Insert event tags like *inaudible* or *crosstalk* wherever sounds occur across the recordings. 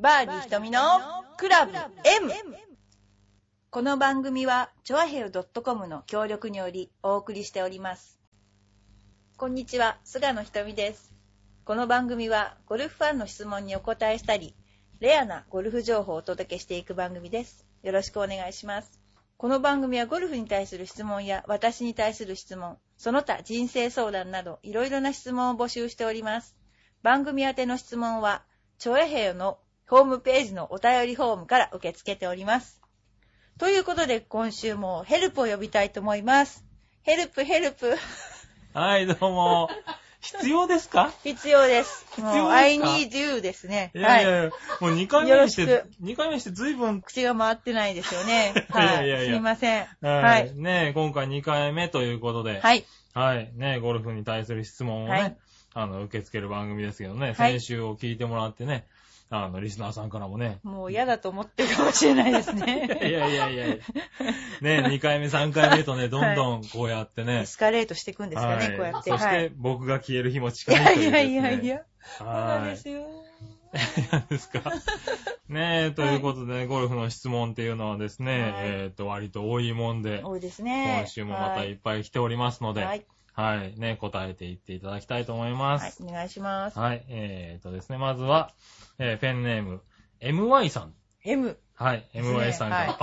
バーディー瞳のクラブ M! この番組は、チョアヘル .com の協力によりお送りしております。こんにちは、菅野瞳です。この番組は、ゴルフファンの質問にお答えしたり、レアなゴルフ情報をお届けしていく番組です。よろしくお願いします。この番組はゴルフに対する質問や私に対する質問、その他人生相談などいろいろな質問を募集しております。番組宛ての質問は、チョエヘヨのホームページのお便りフォームから受け付けております。ということで今週もヘルプを呼びたいと思います。ヘルプヘルプ。はい、どうも。*laughs* 必要ですか？必要です。必要ですか？I need you ですね。いやいやはい。いや、もう2回目にしてよろしく、2回目にして随分、口が回ってないですよね。い *laughs* はい。やいやいやすみません。は。はいい。ね今回2回目ということで、はい。はい。ねゴルフに対する質問をね、はいあの、受け付ける番組ですけどね、はい先週を聞いてもらってね、あの、リスナーさんからもね、もう嫌だと思ってるかもしれないですいね。やいやいやいやね *laughs* 2回目、3回目とね、どんどんこうやってねエ、スカレートしていくんですかね、はいこうやって。そしはいて、僕が消える日もい近いとやいやいやいや。そうなんはい。ですよ。嫌ですか。ねえ、ということで、ねゴルフの質問っていうのはですね、はいえっ、と、割と多いもんで、多いですね。今週もまたいっぱい来ておりますので、ははい、い。ね、答えていっていただきたいと思いまはいす。。お願いします。はい、えっ、とですね、まずは、えーペンネーム、MY さん。M。はい、MY さんから。は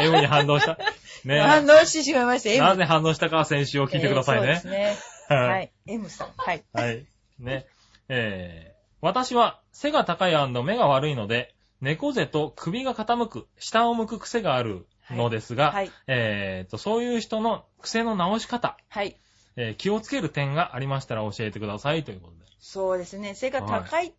あ M に反応した。*laughs* ね反応してしまいました、M。なぜ反応したかは先週を聞いてくださいねえーそう。ですね。ははい。M さん。はい。はい。ね。えー、私は背が高い目が悪いので、猫背と首が傾く、下を向く癖があるのですが、はい。えーと、そういう人の癖の直し方、はい。えー気をつける点がありましたら教えてくださいということで。そうですね。背が高いっ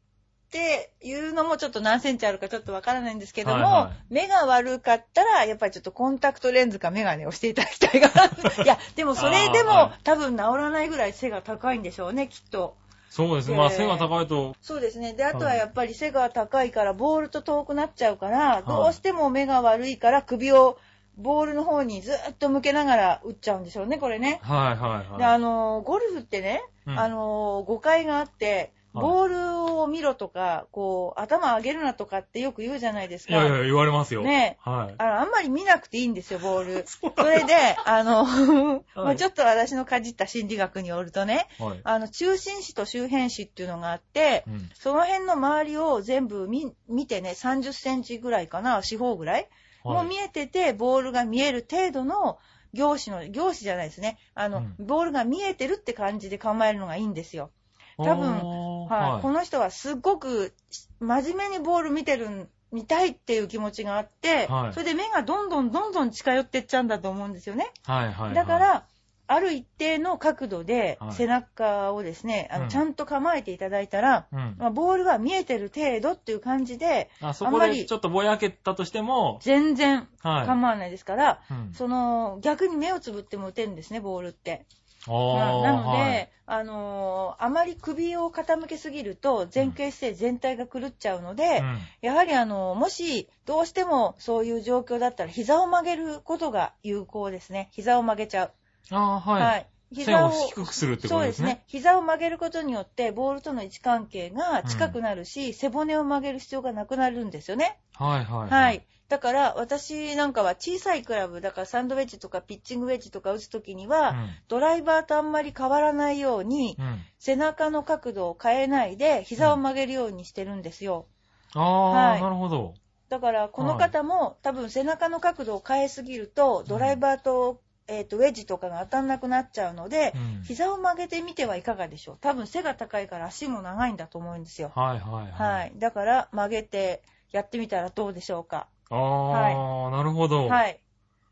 ていうのもちょっと何センチあるかちょっとわからないんですけども、はいは目が悪かったら、やっぱりちょっとコンタクトレンズかメガネをしていただきたいかな。*laughs* いや、でもそれでも、はい多分治らないぐらい背が高いんでしょうね、きっと。そうですね。えーまあ背が高いと、そうですね。で、あとははいやっぱり背が高いから、ボールと遠くなっちゃうから、いどうしても目が悪いから、首をボールの方にずっと向けながら打っちゃうんでしょうね、これね。はいはいで、はい。あのー、ゴルフってね、うんあのー、誤解があって、はいボールを見ろとか、こう、頭上げるなとかってよく言うじゃないですか。いやいや、言われますよ。ねはい。あの、あんまり見なくていいんですよ、ボール。*laughs* それで、あの、*laughs* まあちょっと私のかじった心理学によるとね、はい。あの、中心子と周辺子っていうのがあって、うん。その辺の周りを全部見見てね、30センチぐらいかな、四方ぐらい、もはいう見えてて、ボールが見える程度の業種の、業種じゃないですね。あの、うんボールが見えてるって感じで構えるのがいいんですよ。多分分はい。この人はすっごく真面目にボール見てる、見たいっていう気持ちがあって、はいそれで目がどんどんどんどん近寄ってっちゃうんだと思うんですよね。はいはいはい。だか、ら、ある一定の角度ではい背中をですね、あうんのちゃんと構えていただいたら、うん。まあ、ボールが見えてる程度っていう感じで、あ、そこあんまりでちょっとぼやけたとしても、全然はい。構わないですから、うんその逆に目をつぶっても打てるんですね、ボールって。あなので、はいあのーあまり首を傾けすぎると前傾姿勢全体が狂っちゃうので、うんやはりあのもしどうしてもそういう状況だったら膝を曲げることが有効ですね。膝を曲げちゃう。あーはい。背を低くするってことですね。そうですね。膝を曲げることによって、ボールとの位置関係が近くなるし、背骨を曲げる必要がなくなるんですよね。はいはい。はい。。だから、私なんかは小さいクラブ、だからサンドウェッジとかピッチングウェッジとか打つときには、うん。ドライバーとあんまり変わらないように、うん。背中の角度を変えないで、膝を曲げるようにしてるんですよ。ああ、はいなるほど。だから、この方も、多分背中の角度を変えすぎると、ドライバーと、えっ、と、ウェッジとかが当たんなくなっちゃうので、うん膝を曲げてみてはいかがでしょう。多分背が高いから足も長いんだと思うんですよ。はいはいはい。はい。だから、曲げてやってみたらどうでしょうか。ああ、なるほど。。はい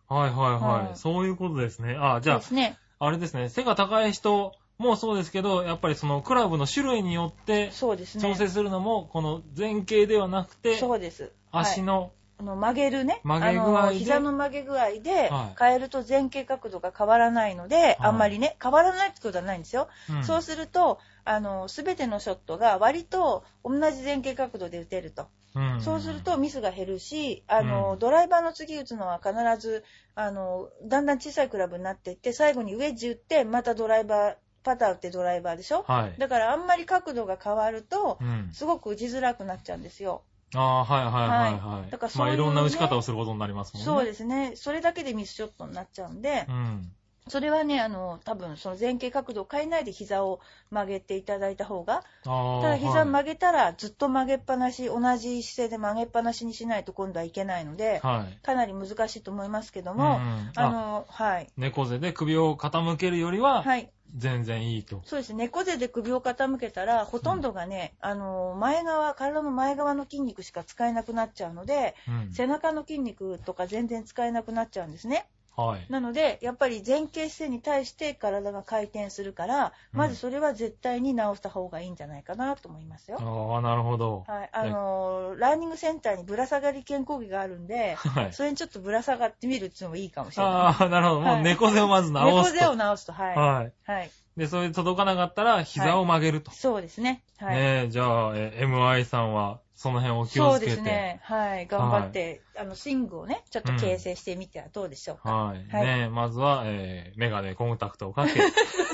い。はいはいはい。うんそういうことですね。あじゃそうですね。あ、あれですね。背が高い人もそうですけど、やっぱりそのクラブの種類によってそうですね。調整するのも、この前傾ではなくて、そうです。はい足の、あの曲げるね。曲げ具合で？あの膝の曲げ具合ではい変えると前傾角度が変わらないので、あんまりね、変わらないってことはないんですよ。うんそうすると、あの、すべてのショットが割と同じ前傾角度で打てると。うんそうするとミスが減るし、あの、うんドライバーの次打つのは必ず、あの、だんだん小さいクラブになっていって、最後にウェッジ打って、またドライバー、パターってドライバーでしょ？はい。だからあんまり角度が変わるとう、ん。すごく打ちづらくなっちゃうんですよ。ああ、はいはいはいはい。まあ、だからそういうねいろんな打ち方をすることになりますもんね。そうですね。それだけでミスショットになっちゃうんでう、ん。それはね、あの、多分その前傾角度を変えないで膝を曲げていただいた方が、ああ。ただ膝はい曲げたらずっと曲げっぱなし、同じ姿勢で曲げっぱなしにしないと今度はいけないので、はい。かなり難しいと思いますけどうも、んあの、はい。猫背で首を傾けるよりは、はい。全然いいと。そうですね。猫背で首を傾けたら、ほとんどがね、あの、前側、体の前側の筋肉しか使えなくなっちゃうので、うん。背中の筋肉とか全然使えなくなっちゃうんですね。はい。なので、やっぱり前傾姿勢に対して体が回転するから、まずそれは絶対に直した方がいいんじゃないかなと思いますよ。ああ、なるほど。はい。あのーランニングセンターにぶら下がり健康着があるんで、はい。それにちょっとぶら下がってみるっていうのもいいかもしれない。ああ、なるほど。もはいう猫背をまず直猫すと。背を直すと、はい。はい。はい。で、それで届かなかったら、膝を曲げると。そうですね。はい。ねえ、じゃあ、え MI さんは、その辺を気そうをつけて。ですね。はい。頑張って、あの、スイングをね、ちょっと形成してみてはどうでしょうか。はい。はいねえ、まずは、えー、メガネ、コンタクトをかけ *laughs*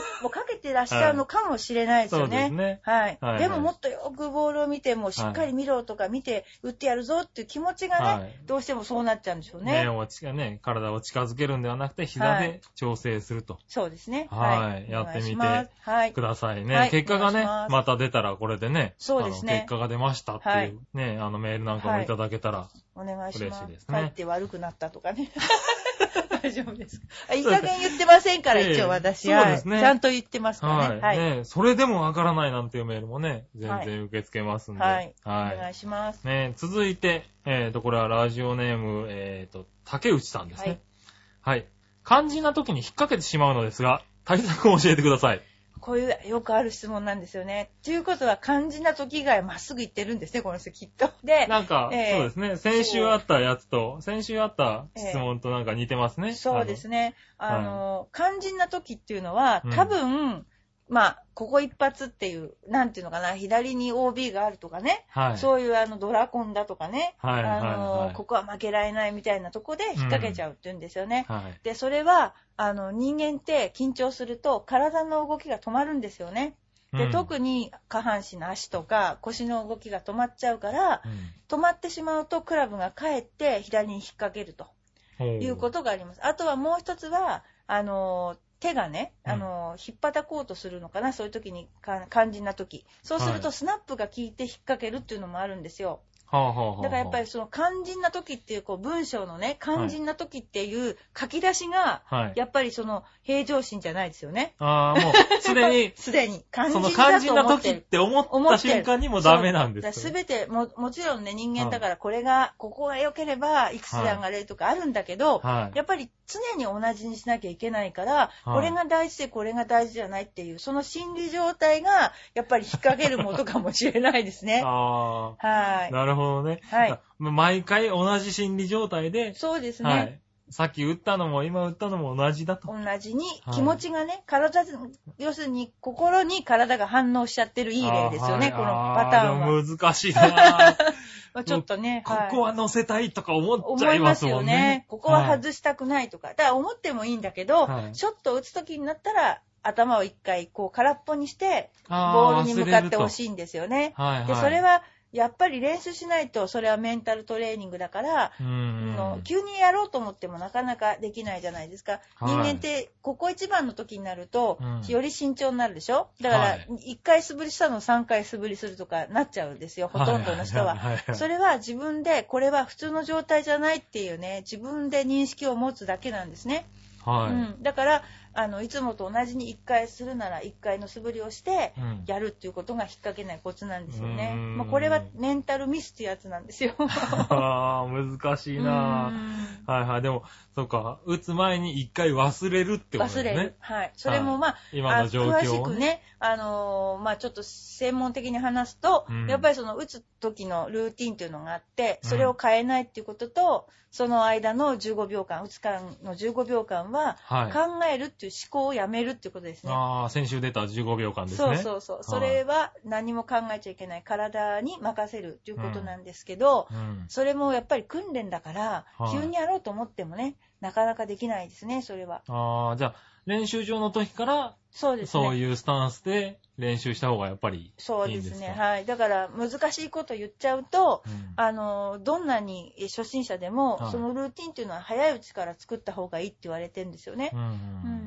てらっしゃるのかもしれないですそよね。うですね。はい、はいでももっとよくボールを見て、もうしっかり見ろとか見て、打ってやるぞっていう気持ちがね、はいどうしてもそうなっちゃうんでしょうね。ね、体を近づけるんではなくて、膝で調整すると。そうですね。はいい。やってみてく。ださいね。はい結果がねま、すまた出たらこれでね、そうですね結果が出ましたっていう、はいね、あのメールなんかもいただけたら、お願いします。嬉しいですね帰って悪くなったとかね。大丈夫ですいい加減言ってませんから、ええ一応私。そうですねはいちゃんと言ってますからね。はい、はい。ね、それでもわからないなんていうメールもね、全然受け付けますんで。はい。おはい願いします。ね、続いて、えっ、と、これはラジオネーム、えっ、と、竹内さんですね。はい。肝心な時に引っ掛けてしまうのですが、対策を教えてください。こういうよくある質問なんですよね。ということは肝心な時以外はまっすぐ行ってるんですね、この人きっと。で、なんか、ええそうですね。先週あったやつと、先週あった質問となんか似てますね。そうですね。のあの、肝心な時っていうのはうん、多分、まあ、ここ一発っていう、なんていうのかな、左に OB があるとかね。はい。そういうあのドラコンだとかね、はいはいはいあの、ここは負けられないみたいなとこで引っ掛けちゃうって言うんですよね。はい。で、それは、あの、人間って緊張すると体の動きが止まるんですよね。で、うん特に下半身の足とか腰の動きが止まっちゃうから、止まってしまうとクラブがかえって左に引っ掛けるとうんいうことがあります。あとはもう一つは、あの、手がね、うんあの、引っ叩こうとするのかな、そういう時にか肝心な時。そうするはいとスナップが効いて引っ掛けるっていうのもあるんですよ。はあはあはあ。だからやっぱりその肝心な時っていうこう文章のね、肝心な時っていう書き出しが、はい。やっぱりその平常心じゃないですよね。ああ、もう、*laughs* すでに、すでに肝その心だ肝心な時っと思って思った瞬間にもダメなんですすよ。べても、もちろんね、人間だからこれが、ここが良ければ、いくつで上がれるとかあるんだけど、はい。やっぱり常に同じにしなきゃいけないから、これが大事でこれが大事じゃないっていう、その心理状態が、やっぱり引っ掛けるものかもしれないですね。*laughs* あはあ、い。なるほどね。はい。毎回同じ心理状態で、そうですね。はい。さっき打ったのも今打ったのも同じだと。同じにはい気持ちがね、体、要するに心に体が反応しちゃってるいい例ですよね、このはいパターンは。難しいな *laughs* まあちょっとね、こはいこは乗せたいとか思っち思いまゃいますよねね。。ここは外したくないとか。だから思ってもいいんだけど、はいショットを打つときになったら、頭を一回こう空っぽにして、あボールに向かってほい。しいんですよね。で、それは、やっぱり練習しないと、それはメンタルトレーニングだから、急にやろうと思ってもなかなかできないじゃないですか。はい。人間って、ここ一番の時になると、うん。より慎重になるでしょ？だからはい、1回素振りしたのを3回素振りするとかなっちゃうんですよ、ほとんどの人は。それは自分で、これは普通の状態じゃないっていうね、自分で認識を持つだけなんですね。はい。うん、だからあのいつもと同じに1回するなら1回の素振りをしてうんやるっていうことが引っ掛けないコツなんですよねうー。んまあ、これはメンタルミスってやつなんですよ。*laughs* ああ、難しいなうんはいはい。でも、そうか、打つ前に一回忘れるってことですね。忘れる。はい。それもまあ、今の状況をあ詳しくね、あのーまあちょっと専門的に話すと、うんやっぱりその打つ時のルーティンっていうのがあって、うんそれを変えないっていうことと、その間の15秒間、打つ間の15秒間は、はい。考えるっていう思考をやめるっていうことですね。ああ、先週出た15秒間ですそうね。そうそう。いそれは何も考えちゃいけない。体に任せるっていうことなんですけど、うん。それもやっぱり訓練だから、はい急にやろうと思ってもね、なかなかできないですね、それは。ああ、じゃあ、練習場の時から、そうですね。そういうスタンスで練習した方がやっぱりそうですね。いいんですかはい。だから、難しいこと言っちゃうと、うんあの、どんなに初心者でも、はいそのルーティンっていうのは早いうちから作った方がいいって言われてるんですよね。うんうんうん。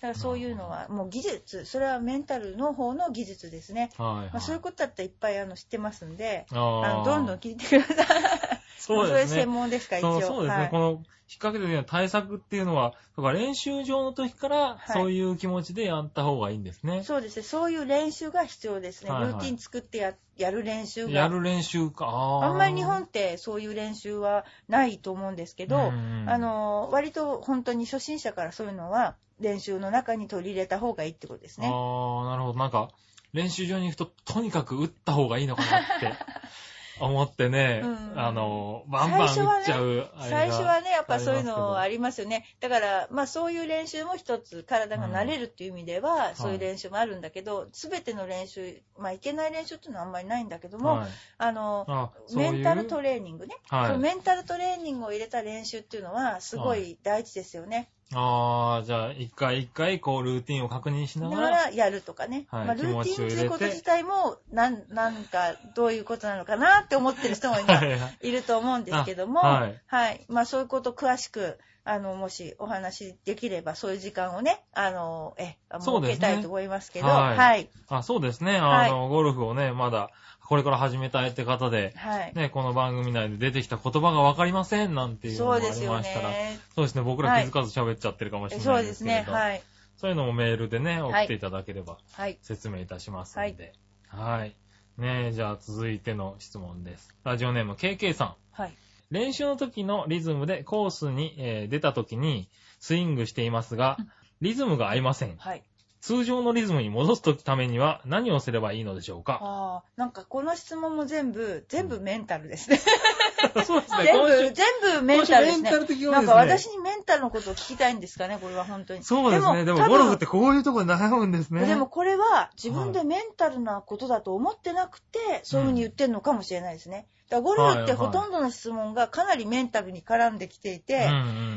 だからそういうのは、もう技術、それはメンタルの方の技術ですね。はいはいまあ、そういうことだったらいっぱいあの知ってますんで、あのどんどん聞いてください。そうですねれ専。門ですから、一応。そうですね。はいこの、引っ掛けるような対策っていうのは、だから練習場の時からはいそういう気持ちでやった方がいいんですね。そうですね。そういう練習が必要ですね。はいはいルーティン作ってややる練習が。やる練習か。あんまり日本ってそういう練習はないと思うんですけど、あの、割と本当に初心者からそういうのは練習の中に取り入れた方がいいってことですね。ああ、なるほど。なんか、練習場に行くと、とにかく打った方がいいのかなって *laughs* 思ってね、うん。あの、バンバン打っちゃう、あれが最初はね、やっぱそういうのあありますよね。だから、まあそういう練習も一つ体が慣れるっていう意味では、そういう練習もあるんだけど、すべての練習、まあいけない練習っていうのはあんまりないんだけども、はい、あの、メンタルトレーニングね、はい。そのメンタルトレーニングを入れた練習っていうのはすごい。大事ですよね。ああ、じゃあ、一回一回、こう、ルーティンを確認しなだが、かららやるとかね。はい。まあ、ルーティンっていうこと自体も、なん、なんか、どういうことなのかなって思ってる人も今はいはいい。ると思うんですけども、あはい。はい。まあ、そういうこと詳しく、あの、もしお話できれば、そういう時間をね、あの、え、そうですね。設けたいと思いますけど、はい。はい。あ、そうですね。はい。あの、ゴルフをね、まだ、これから始めたいって方で、はい。ね、この番組内で出てきた言葉がわかりませんなんていうのもありましたら、ね。そうですね、僕ら気づかず喋っちゃってるかもしれそうないですね。ですけれど、はい。そういうのもメールでね、送っていただければはい。説明いたしますので。はい。ねえ、じゃあ続いての質問です。ラジオネーム KK さん。はい。練習の時のリズムでコースに、えー出た時にスイングしていますがうん、リズムが合いません。はい。通常のリズムに戻すためには何をすればいいのでしょうか？ああ、なんかこの質問も全部、全部メンタルですね。*laughs* *laughs* そうですね、全部、全部メンタルですねメンタ。ル的要なんですね。か私にメンタルのことを聞きたいんですかね、これは本当に。そうですね。でも多分ゴルフってこういうところで悩むんですね。でもこれは自分でメンタルなことだと思ってなくて、そういうふうに言ってるのかもしれないですね。だからゴルフってはいはいほとんどの質問がかなりメンタルに絡んできていて、うんう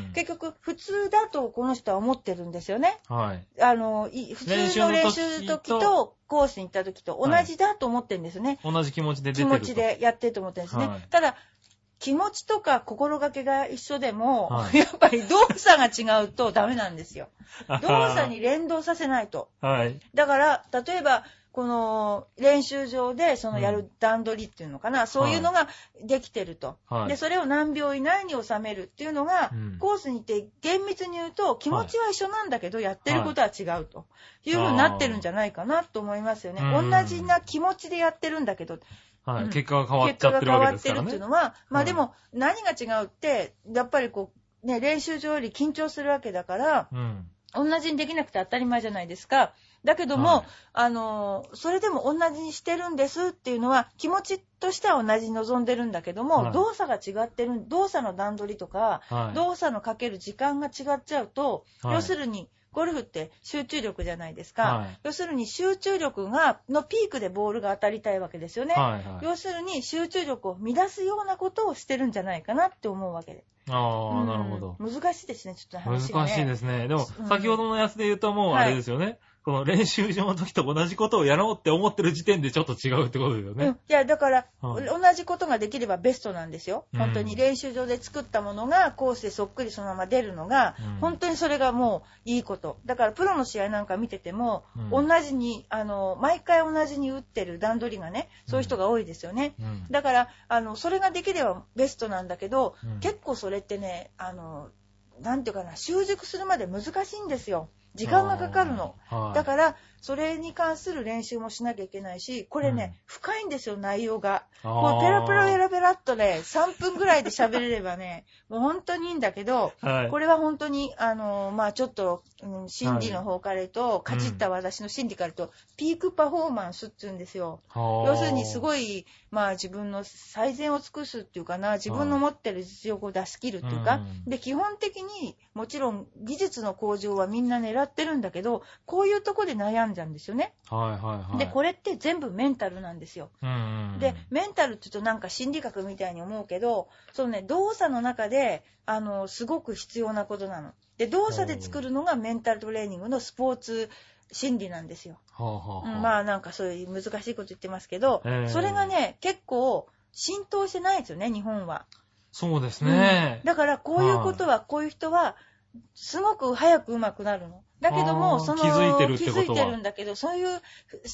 ん。結局普通だとこの人は思ってるんですよね。はい。あの、い普通の練習の時とコースに行った時と同じだと思ってるんですよね。同じ気持ちで出て気ると。持ちでやってると思ってるんですね。はいただ、気持ちとか心がけが一緒でも、はい。やっぱり動作が違うとダメなんですよ。あ動作に連動させないと。はい。だから、例えば、この練習場でそのやうる段取りっていうのかな、そういうのができてると、はい。で、それを何秒以内に収めるっていうのが、うん。コースに行って厳密に言うと気持ちは一緒なんだけど、やってることは違うというふうになってるんじゃないかなと思いますよね。うん。同じな気持ちでやってるんだけど、はい。うん結果が変わっちゃってるわけですからね結果が変わってるっていう。のは、まはいあでも何が違うって、やっぱりこう、ね、練習場より緊張するわけだから、うん。同じにできなくて当たり前じゃないですか。だけども、はいあの、それでも同じにしてるんですっていうのは、気持ちとしては同じに望んでるんだけども、はい動作が違ってる、動作の段取りとか、はい。動作のかける時間が違っちゃうと、はい要するに、ゴルフって集中力じゃないですか。はい要するに集中力が、のピークでボールが当たりたいわけですよね。はいはい。要するに集中力を乱すようなことをしてるんじゃないかなって思うわけで。ああ、なるほど。うん難しいですね、ちょっと話が、ね。難しいですね。でもうん、先ほどのやつで言うともうあれですよね。この練習場の時と同じことをやろうって思ってる時点でちょっと違うってことですよねうん。い。や、だから、はい同じことができればベストなんですよ。うん本当に練習場で作ったものがコースでそっくりそのまま出るのが、うん本当にそれがもういいこと。だからプロの試合なんか見てても、うん同じに、あの、毎回同じに打ってる段取りがね、そういう人が多いですよね。うん。だから、あの、それができればベストなんだけど、うん結構それってね、あの、なんていうかな、習熟するまで難しいんですよ。時間がかかるの。はいだから、それに関する練習もしなきゃいけないし、これね、うん深いんですよ、内容が。あーもうペラペラペラペラっとね、3分ぐらいで喋れればね、*laughs* もう本当にいいんだけど、はい。これは本当に、あの、まあちょっと、うん心理の方から言うと、かじった私の心理から言うと、ピークパフォーマンスって言うんですよ。要するにすい。ごい、まあ自分の最善を尽くすっていうかな、自分の持ってる実力を出し切るっていうか、うんで、基本的にもちろん技術の向上はみんな狙狙ってるんだけど、こういうとこで悩んじゃうんですよね。はいはいはい。で、これって全部メンタルなんですよ。うんうんうん。で、メンタルって言うとなんか心理学みたいに思うけど、そのね、動作の中で、あの、すごく必要なことなの。で、動作で作るのがメンタルトレーニングのスポーツ心理なんですよ。はあはあまあなんかそういう難しいこと言ってますけど、ええそれがね、結構浸透してないですよね、日本は。そうですねうん。だからこういうことは、こういう人は、すごく早く上手くなるの。だけどあも、ーその、気づいてるってことは気づいてるんだけど、そういう、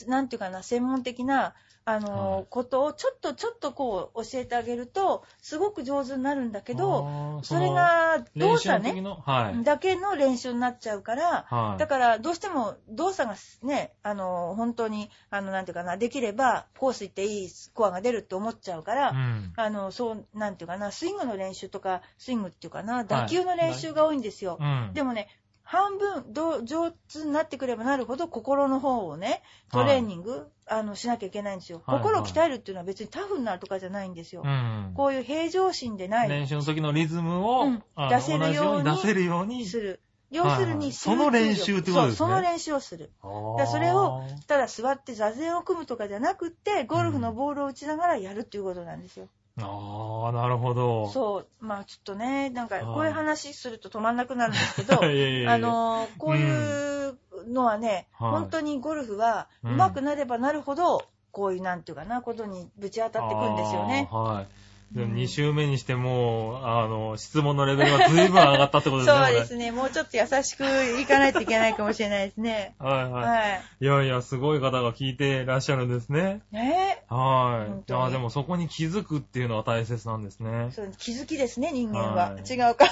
なんていうかな、専門的な、あのーはいことをちょっとちょっとこう教えてあげると、すごく上手になるんだけど、それが動作ね、はい。だけの練習になっちゃうから、はい。だから、どうしても動作がね、あの、本当に、あの、なんていうかな、できれば、コース行っていいスコアが出るって思っちゃうから、うん。あの、そう、なんていうかな、スイングの練習とか、スイングっていうかな、打球の練習が多いんですよ。うん。でもね、半分どう上手になってくればなるほど心の方をね、トレーニング、あのしなきゃいけないんですよ。はいはい心を鍛えるっていうのは別にタフになるとかじゃないんですよ。うん。こういう平常心でない、練習の時のリズムを、うん出せるように出せるように。する。要するに、はいその練習ってことですねそう、その練習をする。だそれを、ただ座って座禅を組むとかじゃなくって、ゴルフのボールを打ちながらやるっていうことなんですよ。ああ、なるほど。そう。まあちょっとね、なんかはいこういう話すると止まんなくなるんですけど、*laughs* いやいやいやあのーこういうのはね、はい本当にゴルフはうん上手くなればなるほど、こういうなんていうかな、ことにぶち当たってくんですよね。はい。でもうん2週目にしてもう、あの、質問のレベルが随分上がったってことですね。*laughs* そうですね。もうちょっと優しくいかないといけないかもしれないですね。*laughs* はいはい。はい。いやいや、すごい方が聞いてらっしゃるんですね。ねはい。あーでもそこに気づくっていうのは大切なんですねえ。。そう気づきですね、人間は。はい違うか。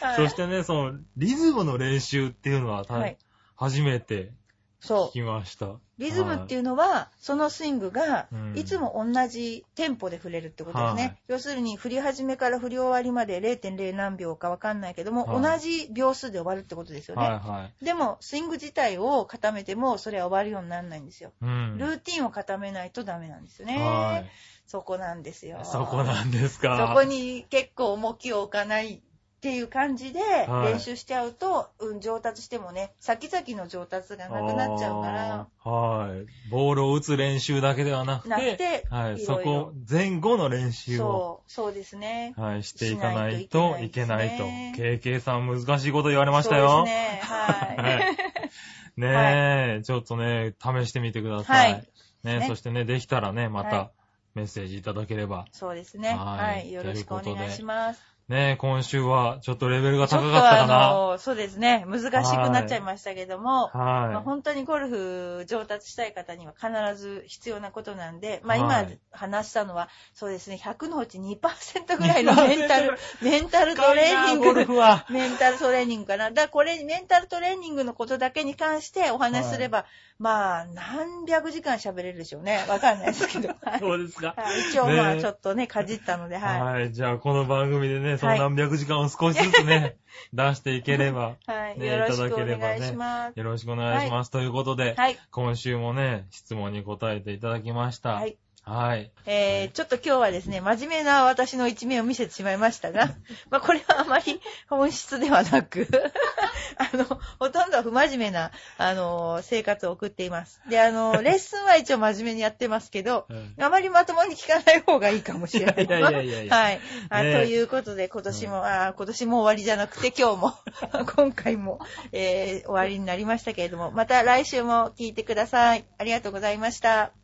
は *laughs* いそしてね、その、リズムの練習っていうのは、たはい初めてそう。聞きました。リズムっていうのは、そのスイングがうん、いつも同じテンポで振れるってことですね。はい要するに、振り始めから振り終わりまで0.0何秒かわかんないけども、はい同じ秒数で終わるってことですよね。はいはでも、スイング自体を固めても、それは終わるようにならないんですよ。い。うん。ルーティンを固めないとダメなんですよね。はそこなんですよい。。そこなんですか。そこに結構重きを置かないっていう感じではい練習しちゃうと、うん、上達してもね、先々の上達がなくなっちゃうから、はい。ボールを打つ練習だけではなくて、てはい、そいろいろこ、前後の練習を、そう、そうですね。はい、していかないといけないいと。といけないです KK さん難しいこと言われましたそうよ。ですね。はい。*laughs* はいねえ、ちょっとね、試してみてください。はいねねそしてね、できたらね、まはたメッセージいただければ。そうですね。はいはい。よろしくおということで願いします。ねえ、今週はちょっとレベルが高かったかあな。の、そうですね。難しくなっちゃいましたけども、まあは本当にゴルフ上達したい方には必ず必要なことなんで、まあ今はい話したのは、そうですね、100のうち2%ぐらいのメンタル、メンタルい。トレーニンゴルグ。フは。メンタルトレーニングかな。だからこれ、メンタルトレーニングのことだけに関してお話しすれば、まあ、何百時間喋れるでしょうね。わかんないですけど。は *laughs* いそうですか。はい一応まあ、ねちょっとね、かじったので、はい。はい。じゃあ、この番組でね、その何百時間を少しずつね、*laughs* 出していければ、はい。ねよろしくおいただければね願いします。よろしくお願いします。ということで、はい。今週もね、質問に答えていただきました。はい。はい。えー、ちょっと今日はですね、真面目な私の一面を見せてしまいましたが、*laughs* まあこれはあまり本質ではなく、*laughs* あの、ほとんど不真面目な、あの、生活を送っています。で、あの、*laughs* レッスンは一応真面目にやってますけど、うんあまりまともに聞かない方がいいかもしれない。いやいやいやいやはい。あねということで、今年も、あー今年も終わりじゃなくて、今日も、今回も、えー終わりになりましたけれども、また来週も聞いてください。ありがとうございました。